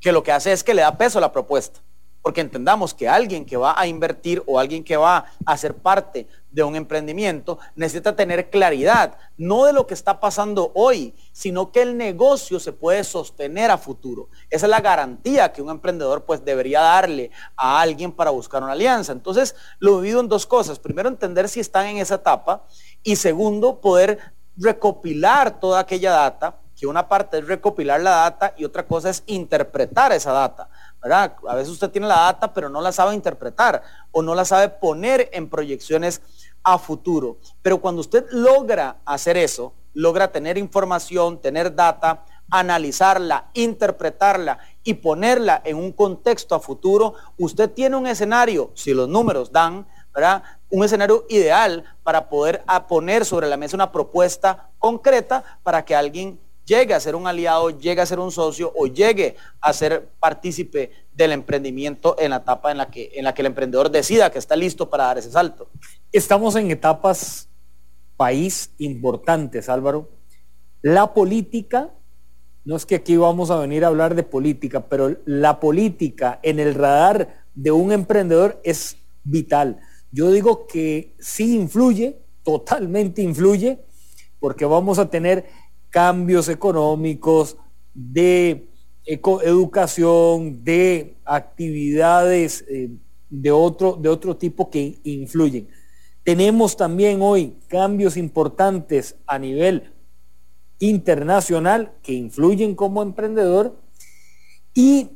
que lo que hace es que le da peso a la propuesta porque entendamos que alguien que va a invertir o alguien que va a ser parte de un emprendimiento necesita tener claridad, no de lo que está pasando hoy, sino que el negocio se puede sostener a futuro. Esa es la garantía que un emprendedor pues debería darle a alguien para buscar una alianza. Entonces, lo he vivido en dos cosas. Primero, entender si están en esa etapa y segundo, poder recopilar toda aquella data, que una parte es recopilar la data y otra cosa es interpretar esa data. A veces usted tiene la data, pero no la sabe interpretar o no la sabe poner en proyecciones a futuro. Pero cuando usted logra hacer eso, logra tener información, tener data, analizarla, interpretarla y ponerla en un contexto a futuro, usted tiene un escenario, si los números dan, ¿verdad? Un escenario ideal para poder poner sobre la mesa una propuesta concreta para que alguien llegue a ser un aliado, llegue a ser un socio o llegue a ser partícipe del emprendimiento en la etapa en la que, en la que el emprendedor decida que está listo para dar ese salto. Estamos en etapas país importantes, Álvaro. La política, no es que aquí vamos a venir a hablar de política, pero la política en el radar de un emprendedor es vital. Yo digo que sí influye, totalmente influye, porque vamos a tener cambios económicos, de educación, de actividades eh, de, otro, de otro tipo que influyen. Tenemos también hoy cambios importantes a nivel internacional que influyen como emprendedor y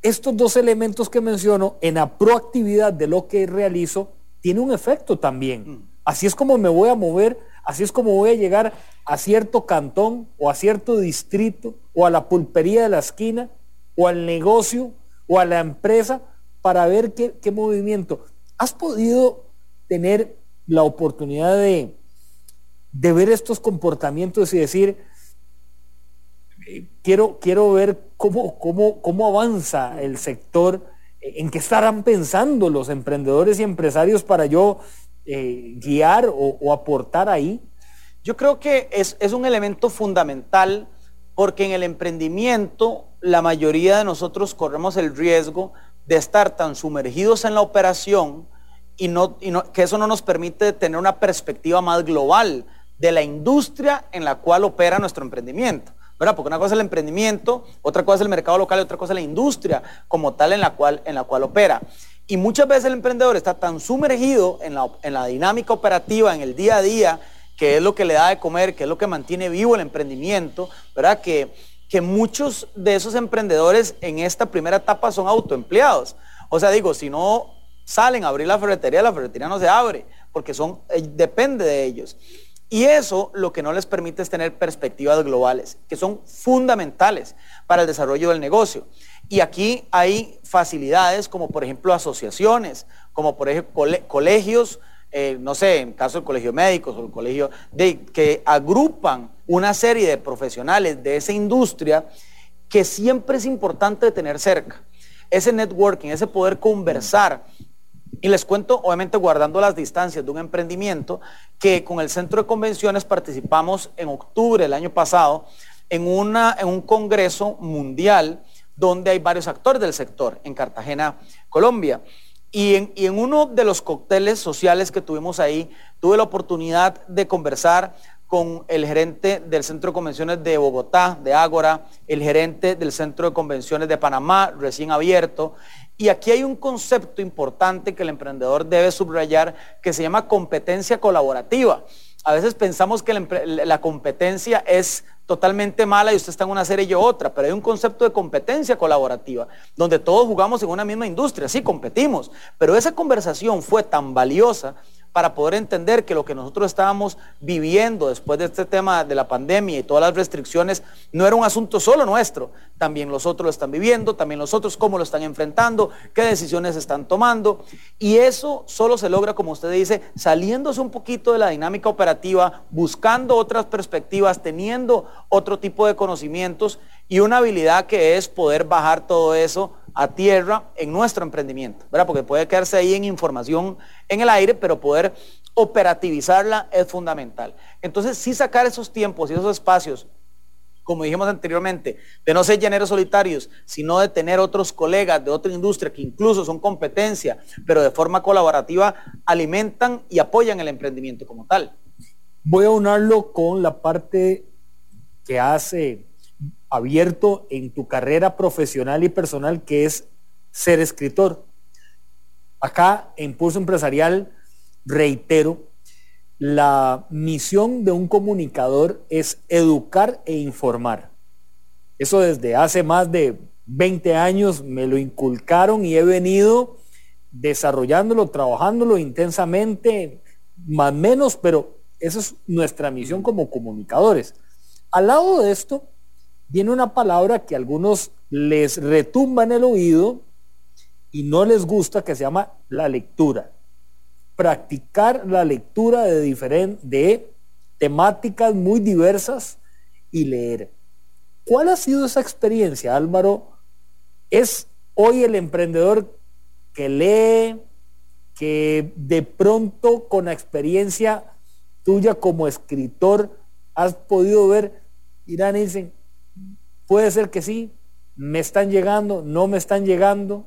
estos dos elementos que menciono en la proactividad de lo que realizo tiene un efecto también. Mm. Así es como me voy a mover Así es como voy a llegar a cierto cantón o a cierto distrito o a la pulpería de la esquina o al negocio o a la empresa para ver qué, movimiento. ¿Has podido tener la oportunidad de, de ver estos comportamientos y decir, eh, quiero, quiero ver cómo, cómo, cómo avanza el sector, en qué estarán pensando los emprendedores y empresarios para yo eh, guiar o, aportar ahí? Yo creo que es, es un elemento fundamental porque en el emprendimiento la mayoría de nosotros corremos el riesgo de estar tan sumergidos en la operación y, no, y no, que eso no nos permite tener una perspectiva más global de la industria en la cual opera nuestro emprendimiento. ¿verdad? Porque una cosa es el emprendimiento, otra cosa es el mercado local y otra cosa es la industria como tal en la cual, en la cual opera. Y muchas veces el emprendedor está tan sumergido en la, dinámica operativa, en el día a día, que es lo que le da de comer, que es lo que mantiene vivo el emprendimiento, ¿verdad? Que, que muchos de esos emprendedores en esta primera etapa son autoempleados. O sea, digo, si no salen a abrir la ferretería, la ferretería no se abre, porque son, eh, depende de ellos. Y eso lo que no les permite es tener perspectivas globales, que son fundamentales para el desarrollo del negocio. Y aquí hay facilidades como por ejemplo asociaciones, como por ejemplo colegios, eh, no sé, en caso del colegio médicos o el colegio que agrupan una serie de profesionales de esa industria que siempre es importante tener cerca. Ese networking, ese poder conversar. Y les cuento, obviamente guardando las distancias de un emprendimiento, que con el Centro de Convenciones participamos en octubre del año pasado en, una, en un congreso mundial donde hay varios actores del sector en Cartagena, Colombia. Y en, uno de los cócteles sociales que tuvimos ahí, tuve la oportunidad de conversar con el gerente del Centro de Convenciones de Bogotá, de Ágora, el gerente del Centro de Convenciones de Panamá, recién abierto. Y aquí hay un concepto importante que el emprendedor debe subrayar que se llama competencia colaborativa. A veces pensamos que la, competencia es totalmente mala y usted está en una serie y yo otra, pero hay un concepto de competencia colaborativa, donde todos jugamos en una misma industria, sí, competimos, pero esa conversación fue tan valiosa para poder entender que lo que nosotros estábamos viviendo después de este tema de la pandemia y todas las restricciones no era un asunto solo nuestro, también los otros lo están viviendo, también los otros cómo lo están enfrentando, qué decisiones están tomando. Y eso solo se logra, como usted dice, saliéndose un poquito de la dinámica operativa, buscando otras perspectivas, teniendo otro tipo de conocimientos y una habilidad que es poder bajar todo eso a tierra en nuestro emprendimiento, ¿verdad? Porque puede quedarse ahí en información en el aire, pero poder operativizarla es fundamental. Entonces, sí sacar esos tiempos y esos espacios, como dijimos anteriormente, de no ser llaneros solitarios, sino de tener otros colegas de otra industria que incluso son competencia, pero de forma colaborativa alimentan y apoyan el emprendimiento como tal. Voy a unarlo con la parte que hace abierto en tu carrera profesional y personal, que es ser escritor. Acá en Pulso Empresarial, reitero, la misión de un comunicador es educar e informar. Eso desde hace más de 20 años me lo inculcaron y he venido desarrollándolo, trabajándolo intensamente, más menos, pero esa es nuestra misión como comunicadores. Al lado de esto, viene una palabra que a algunos les retumba en el oído y no les gusta, que se llama la lectura. Practicar la lectura de, de temáticas muy diversas y leer. ¿Cuál ha sido esa experiencia, Álvaro? ¿Es hoy el emprendedor que lee, que de pronto con la experiencia tuya como escritor has podido ver, Irán dicen, Puede ser que sí, me están llegando, no me están llegando.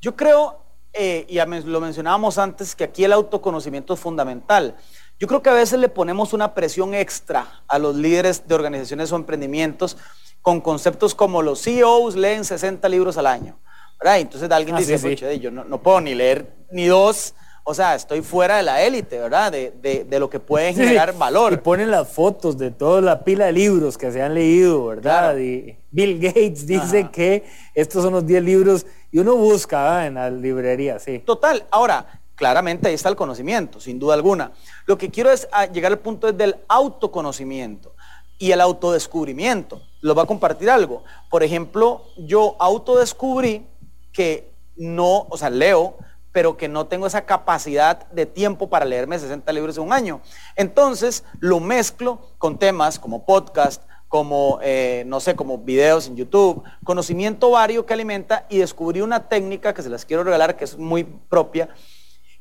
Yo creo, eh, y lo mencionábamos antes, que aquí el autoconocimiento es fundamental. Yo creo que a veces le ponemos una presión extra a los líderes de organizaciones o emprendimientos con conceptos como los CEOs leen 60 libros al año. Entonces alguien ah, dice, yo no, no, puedo ni leer ni dos o sea, estoy fuera de la élite, ¿verdad? De, lo que puede generar valor. Y ponen las fotos de toda la pila de libros que se han leído, ¿verdad? Y Bill Gates dice que estos son los 10 libros y uno busca en la librería, sí. Total. Ahora, claramente ahí está el conocimiento, sin duda alguna. Lo que quiero es ah, llegar al punto del autoconocimiento y el autodescubrimiento. Lo va a compartir algo. Por ejemplo, yo autodescubrí que no, o sea, leo pero que no tengo esa capacidad de tiempo para leerme 60 libros en un año. Entonces lo mezclo con temas como podcast, como, eh, no sé, como videos en YouTube, conocimiento vario que alimenta y descubrí una técnica que se las quiero regalar, que es muy propia,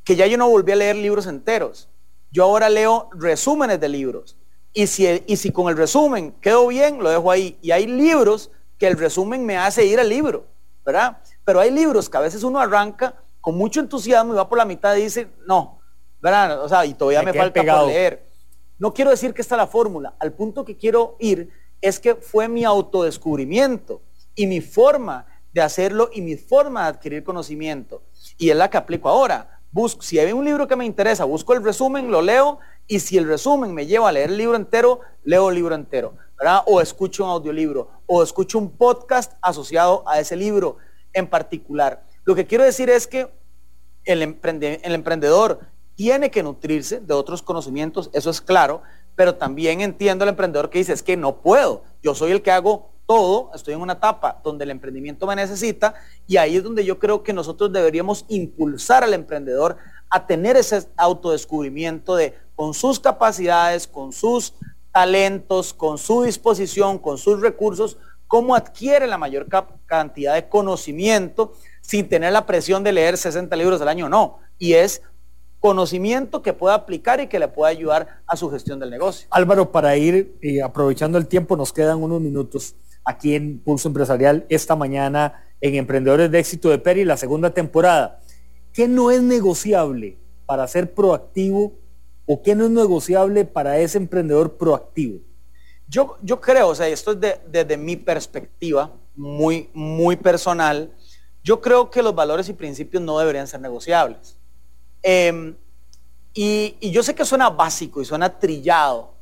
que ya yo no volví a leer libros enteros. Yo ahora leo resúmenes de libros. Y si, y si con el resumen quedo bien, lo dejo ahí. Y hay libros que el resumen me hace ir al libro, ¿verdad? Pero hay libros que a veces uno arranca con mucho entusiasmo y va por la mitad y dice, no, ¿verdad? O sea, y todavía me, falta por leer. No quiero decir que está la fórmula, al punto que quiero ir es que fue mi autodescubrimiento y mi forma de hacerlo y mi forma de adquirir conocimiento. Y es la que aplico ahora. Busco, si hay un libro que me interesa, busco el resumen, lo leo y si el resumen me lleva a leer el libro entero, leo el libro entero, ¿verdad? O escucho un audiolibro o escucho un podcast asociado a ese libro en particular. Lo que quiero decir es que el, emprendedor tiene que nutrirse de otros conocimientos, eso es claro, pero también entiendo al emprendedor que dice, es que no puedo, yo soy el que hago todo, estoy en una etapa donde el emprendimiento me necesita y ahí es donde yo creo que nosotros deberíamos impulsar al emprendedor a tener ese autodescubrimiento de con sus capacidades, con sus talentos, con su disposición, con sus recursos, cómo adquiere la mayor cantidad de conocimiento sin tener la presión de leer 60 libros al año, no. Y es conocimiento que pueda aplicar y que le pueda ayudar a su gestión del negocio. Álvaro, para ir eh, aprovechando el tiempo, nos quedan unos minutos aquí en Pulso Empresarial esta mañana en Emprendedores de Éxito de Peri, la segunda temporada. ¿Qué no es negociable para ser proactivo o qué no es negociable para ese emprendedor proactivo? Yo, yo creo, o sea, esto es desde mi perspectiva, muy, muy personal, yo creo que los valores y principios no deberían ser negociables. Em, y, yo sé que suena básico y suena trillado,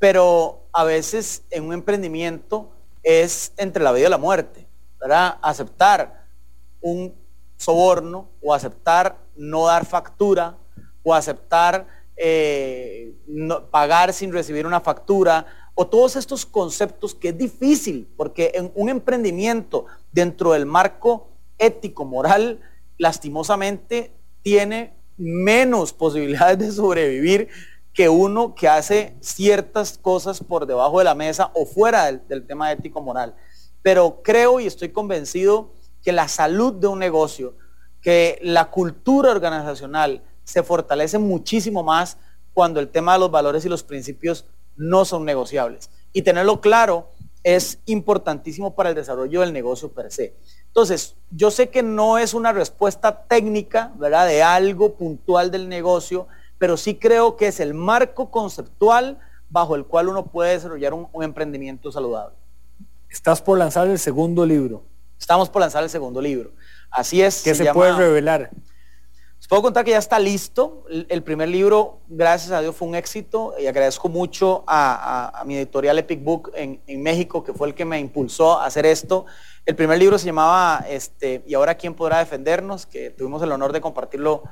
pero a veces en un emprendimiento es entre la vida y la muerte, ¿verdad? Aceptar un soborno o aceptar no dar factura o aceptar eh, pagar sin recibir una factura o todos estos conceptos que es difícil porque en un emprendimiento dentro del marco ético, moral, lastimosamente tiene menos posibilidades de sobrevivir que uno que hace ciertas cosas por debajo de la mesa o fuera del, tema ético-moral. Pero creo y estoy convencido que la salud de un negocio, que la cultura organizacional se fortalece muchísimo más cuando el tema de los valores y los principios no son negociables. Y tenerlo claro es importantísimo para el desarrollo del negocio per se. Entonces, yo sé que no es una respuesta técnica, ¿verdad?, de algo puntual del negocio, pero sí creo que es el marco conceptual bajo el cual uno puede desarrollar un, emprendimiento saludable. Estás por lanzar el segundo libro. Estamos por lanzar el segundo libro. Así es. ¿Qué se, puede revelar? Puedo contar que ya está listo. El, primer libro, gracias a Dios, fue un éxito y agradezco mucho a, mi editorial Epic Book en, en, México, que fue el que me impulsó a hacer esto. El primer libro se llamaba este, ¿Y ahora quién podrá defendernos? que tuvimos el honor de compartirlo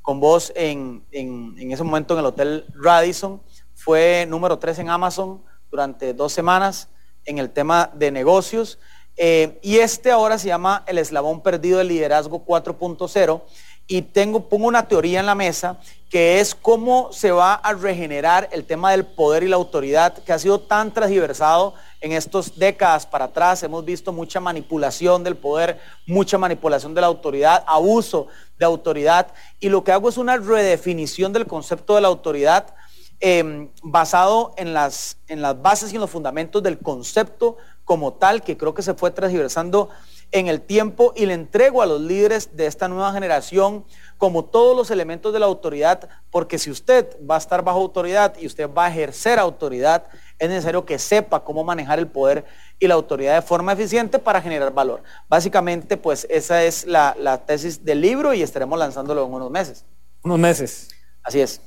con vos en, ese momento en el Hotel Radisson. Fue número 3 en Amazon durante dos semanas en el tema de negocios. Eh, y este ahora se llama El eslabón perdido del liderazgo 4.0 y tengo, pongo una teoría en la mesa que es cómo se va a regenerar el tema del poder y la autoridad que ha sido tan transversado en estas décadas para atrás. Hemos visto mucha manipulación del poder, mucha manipulación de la autoridad, abuso de autoridad y lo que hago es una redefinición del concepto de la autoridad em, basado en las, en las bases y en los fundamentos del concepto como tal que creo que se fue transversando en el tiempo y le entrego a los líderes de esta nueva generación como todos los elementos de la autoridad, porque si usted va a estar bajo autoridad y usted va a ejercer autoridad, es necesario que sepa cómo manejar el poder y la autoridad de forma eficiente para generar valor. Básicamente, pues esa es la, tesis del libro y estaremos lanzándolo en unos meses. Unos meses. Así es.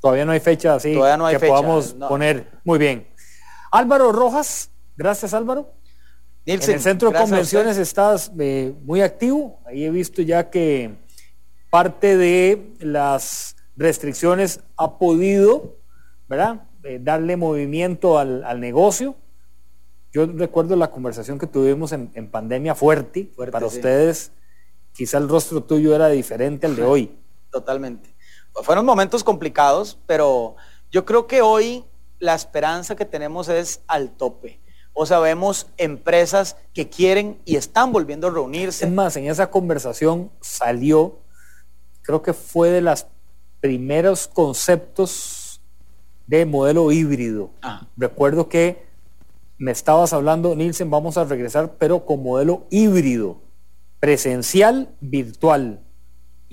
Todavía no hay fecha así Todavía no hay que podamos poner. Muy bien. Álvaro Rojas, gracias Álvaro en el centro de convenciones estás eh, muy activo. Ahí he visto ya que parte de las restricciones ha podido, ¿verdad? Eh, darle movimiento al, negocio. Yo recuerdo la conversación que tuvimos en, pandemia fuerte. Para ustedes, quizá el rostro tuyo era diferente al de hoy. (laughs) Totalmente. Fueron momentos complicados, pero yo creo que hoy la esperanza que tenemos es al tope o sabemos empresas que quieren y están volviendo a reunirse. Es más, en esa conversación salió, creo que fue de los primeros conceptos de modelo híbrido. Ah. Recuerdo que me estabas hablando, Nielsen, vamos a regresar, pero con modelo híbrido, presencial, virtual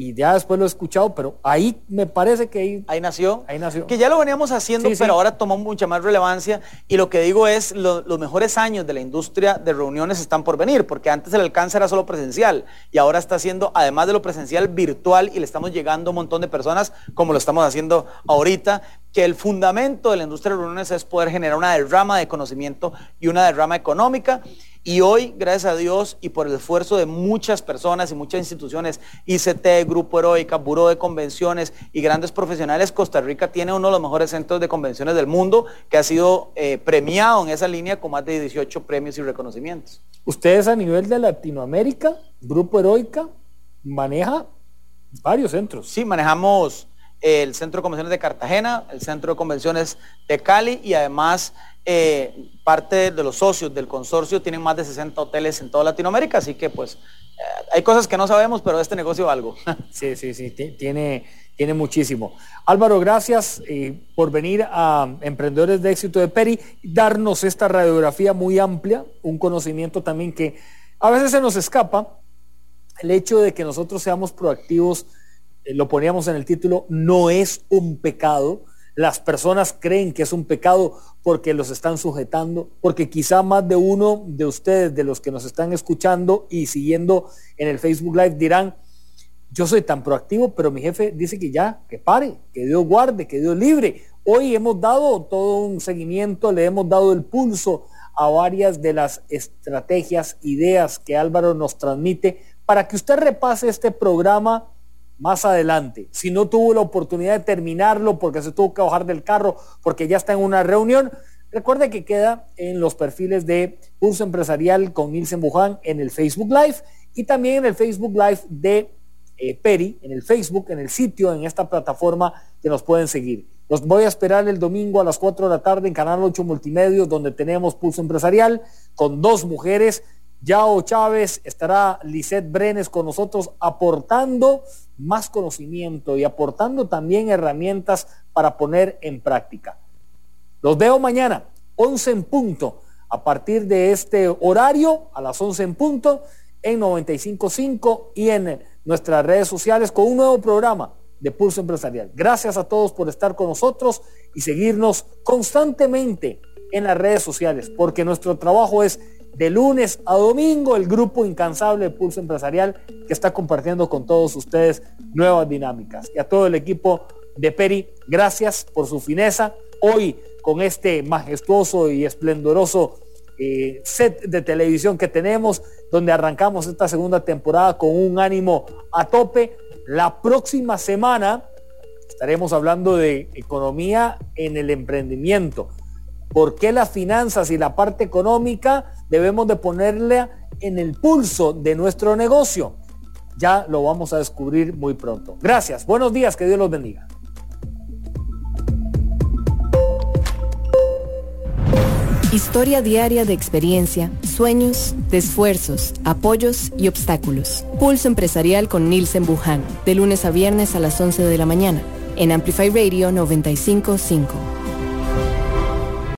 y ya después lo he escuchado, pero ahí me parece que ahí, ahí nació. Ahí nació. Que ya lo veníamos haciendo, pero ahora tomó mucha más relevancia. Y lo que digo es, los mejores años de la industria de reuniones están por venir, porque antes el alcance era solo presencial y ahora está siendo, además de lo presencial, virtual y le estamos llegando a un montón de personas, como lo estamos haciendo ahorita, que el fundamento de la industria de reuniones es poder generar una derrama de conocimiento y una derrama económica. Y hoy, gracias a Dios y por el esfuerzo de muchas personas y muchas instituciones, ICT, Grupo Heroica, Buró de Convenciones y grandes profesionales, Costa Rica tiene uno de los mejores centros de convenciones del mundo que ha sido eh, premiado en esa línea con más de 18 premios y reconocimientos. Ustedes a nivel de Latinoamérica, Grupo Heroica, maneja varios centros. Sí, manejamos el Centro de Convenciones de Cartagena, el Centro de Convenciones de Cali y además eh, parte de los socios del consorcio tienen más de 60 hoteles en toda Latinoamérica, así que pues eh, hay cosas que no sabemos, pero este negocio algo. (laughs) Sí, sí, sí, tiene, tiene muchísimo. Álvaro, gracias eh, por venir a Emprendedores de Éxito de Peri, darnos esta radiografía muy amplia, un conocimiento también que a veces se nos escapa, el hecho de que nosotros seamos proactivos, lo poníamos en el título, no es un pecado las personas creen que es un pecado porque los están sujetando, porque quizá más de uno de ustedes, de los que nos están escuchando y siguiendo en el Facebook Live, dirán, yo soy tan proactivo, pero mi jefe dice que ya, que pare, que Dios guarde, que Dios libre. Hoy hemos dado todo un seguimiento, le hemos dado el pulso a varias de las estrategias, ideas que Álvaro nos transmite para que usted repase este programa más adelante. Si no tuvo la oportunidad de terminarlo porque se tuvo que bajar del carro, porque ya está en una reunión, recuerde que queda en los perfiles de Pulso Empresarial con Nilsen Buján en el Facebook Live y también en el Facebook Live de eh, Peri, en el Facebook, en el sitio, en esta plataforma que nos pueden seguir. Los voy a esperar el domingo a las 4 de la tarde en Canal 8 Multimedios, donde tenemos Pulso Empresarial con dos mujeres Yao Chávez, estará Lisette Brenes con nosotros aportando más conocimiento y aportando también herramientas para poner en práctica. Los veo mañana, 11 en punto, a partir de este horario, a las 11 en punto, en 95.5 y en nuestras redes sociales con un nuevo programa de Pulso Empresarial. Gracias a todos por estar con nosotros y seguirnos constantemente en las redes sociales, porque nuestro trabajo es de lunes a domingo el grupo incansable de Pulso Empresarial que está compartiendo con todos ustedes nuevas dinámicas. Y a todo el equipo de Peri, gracias por su fineza. Hoy con este majestuoso y esplendoroso eh, set de televisión que tenemos, donde arrancamos esta segunda temporada con un ánimo a tope. La próxima semana estaremos hablando de economía en el emprendimiento ¿Por qué las finanzas y la parte económica debemos de ponerle en el pulso de nuestro negocio? Ya lo vamos a descubrir muy pronto. Gracias, buenos días, que Dios los bendiga. Historia diaria de experiencia, sueños, de esfuerzos, apoyos y obstáculos. Pulso empresarial con Nielsen Buján, de lunes a viernes a las 11 de la mañana, en Amplify Radio 955.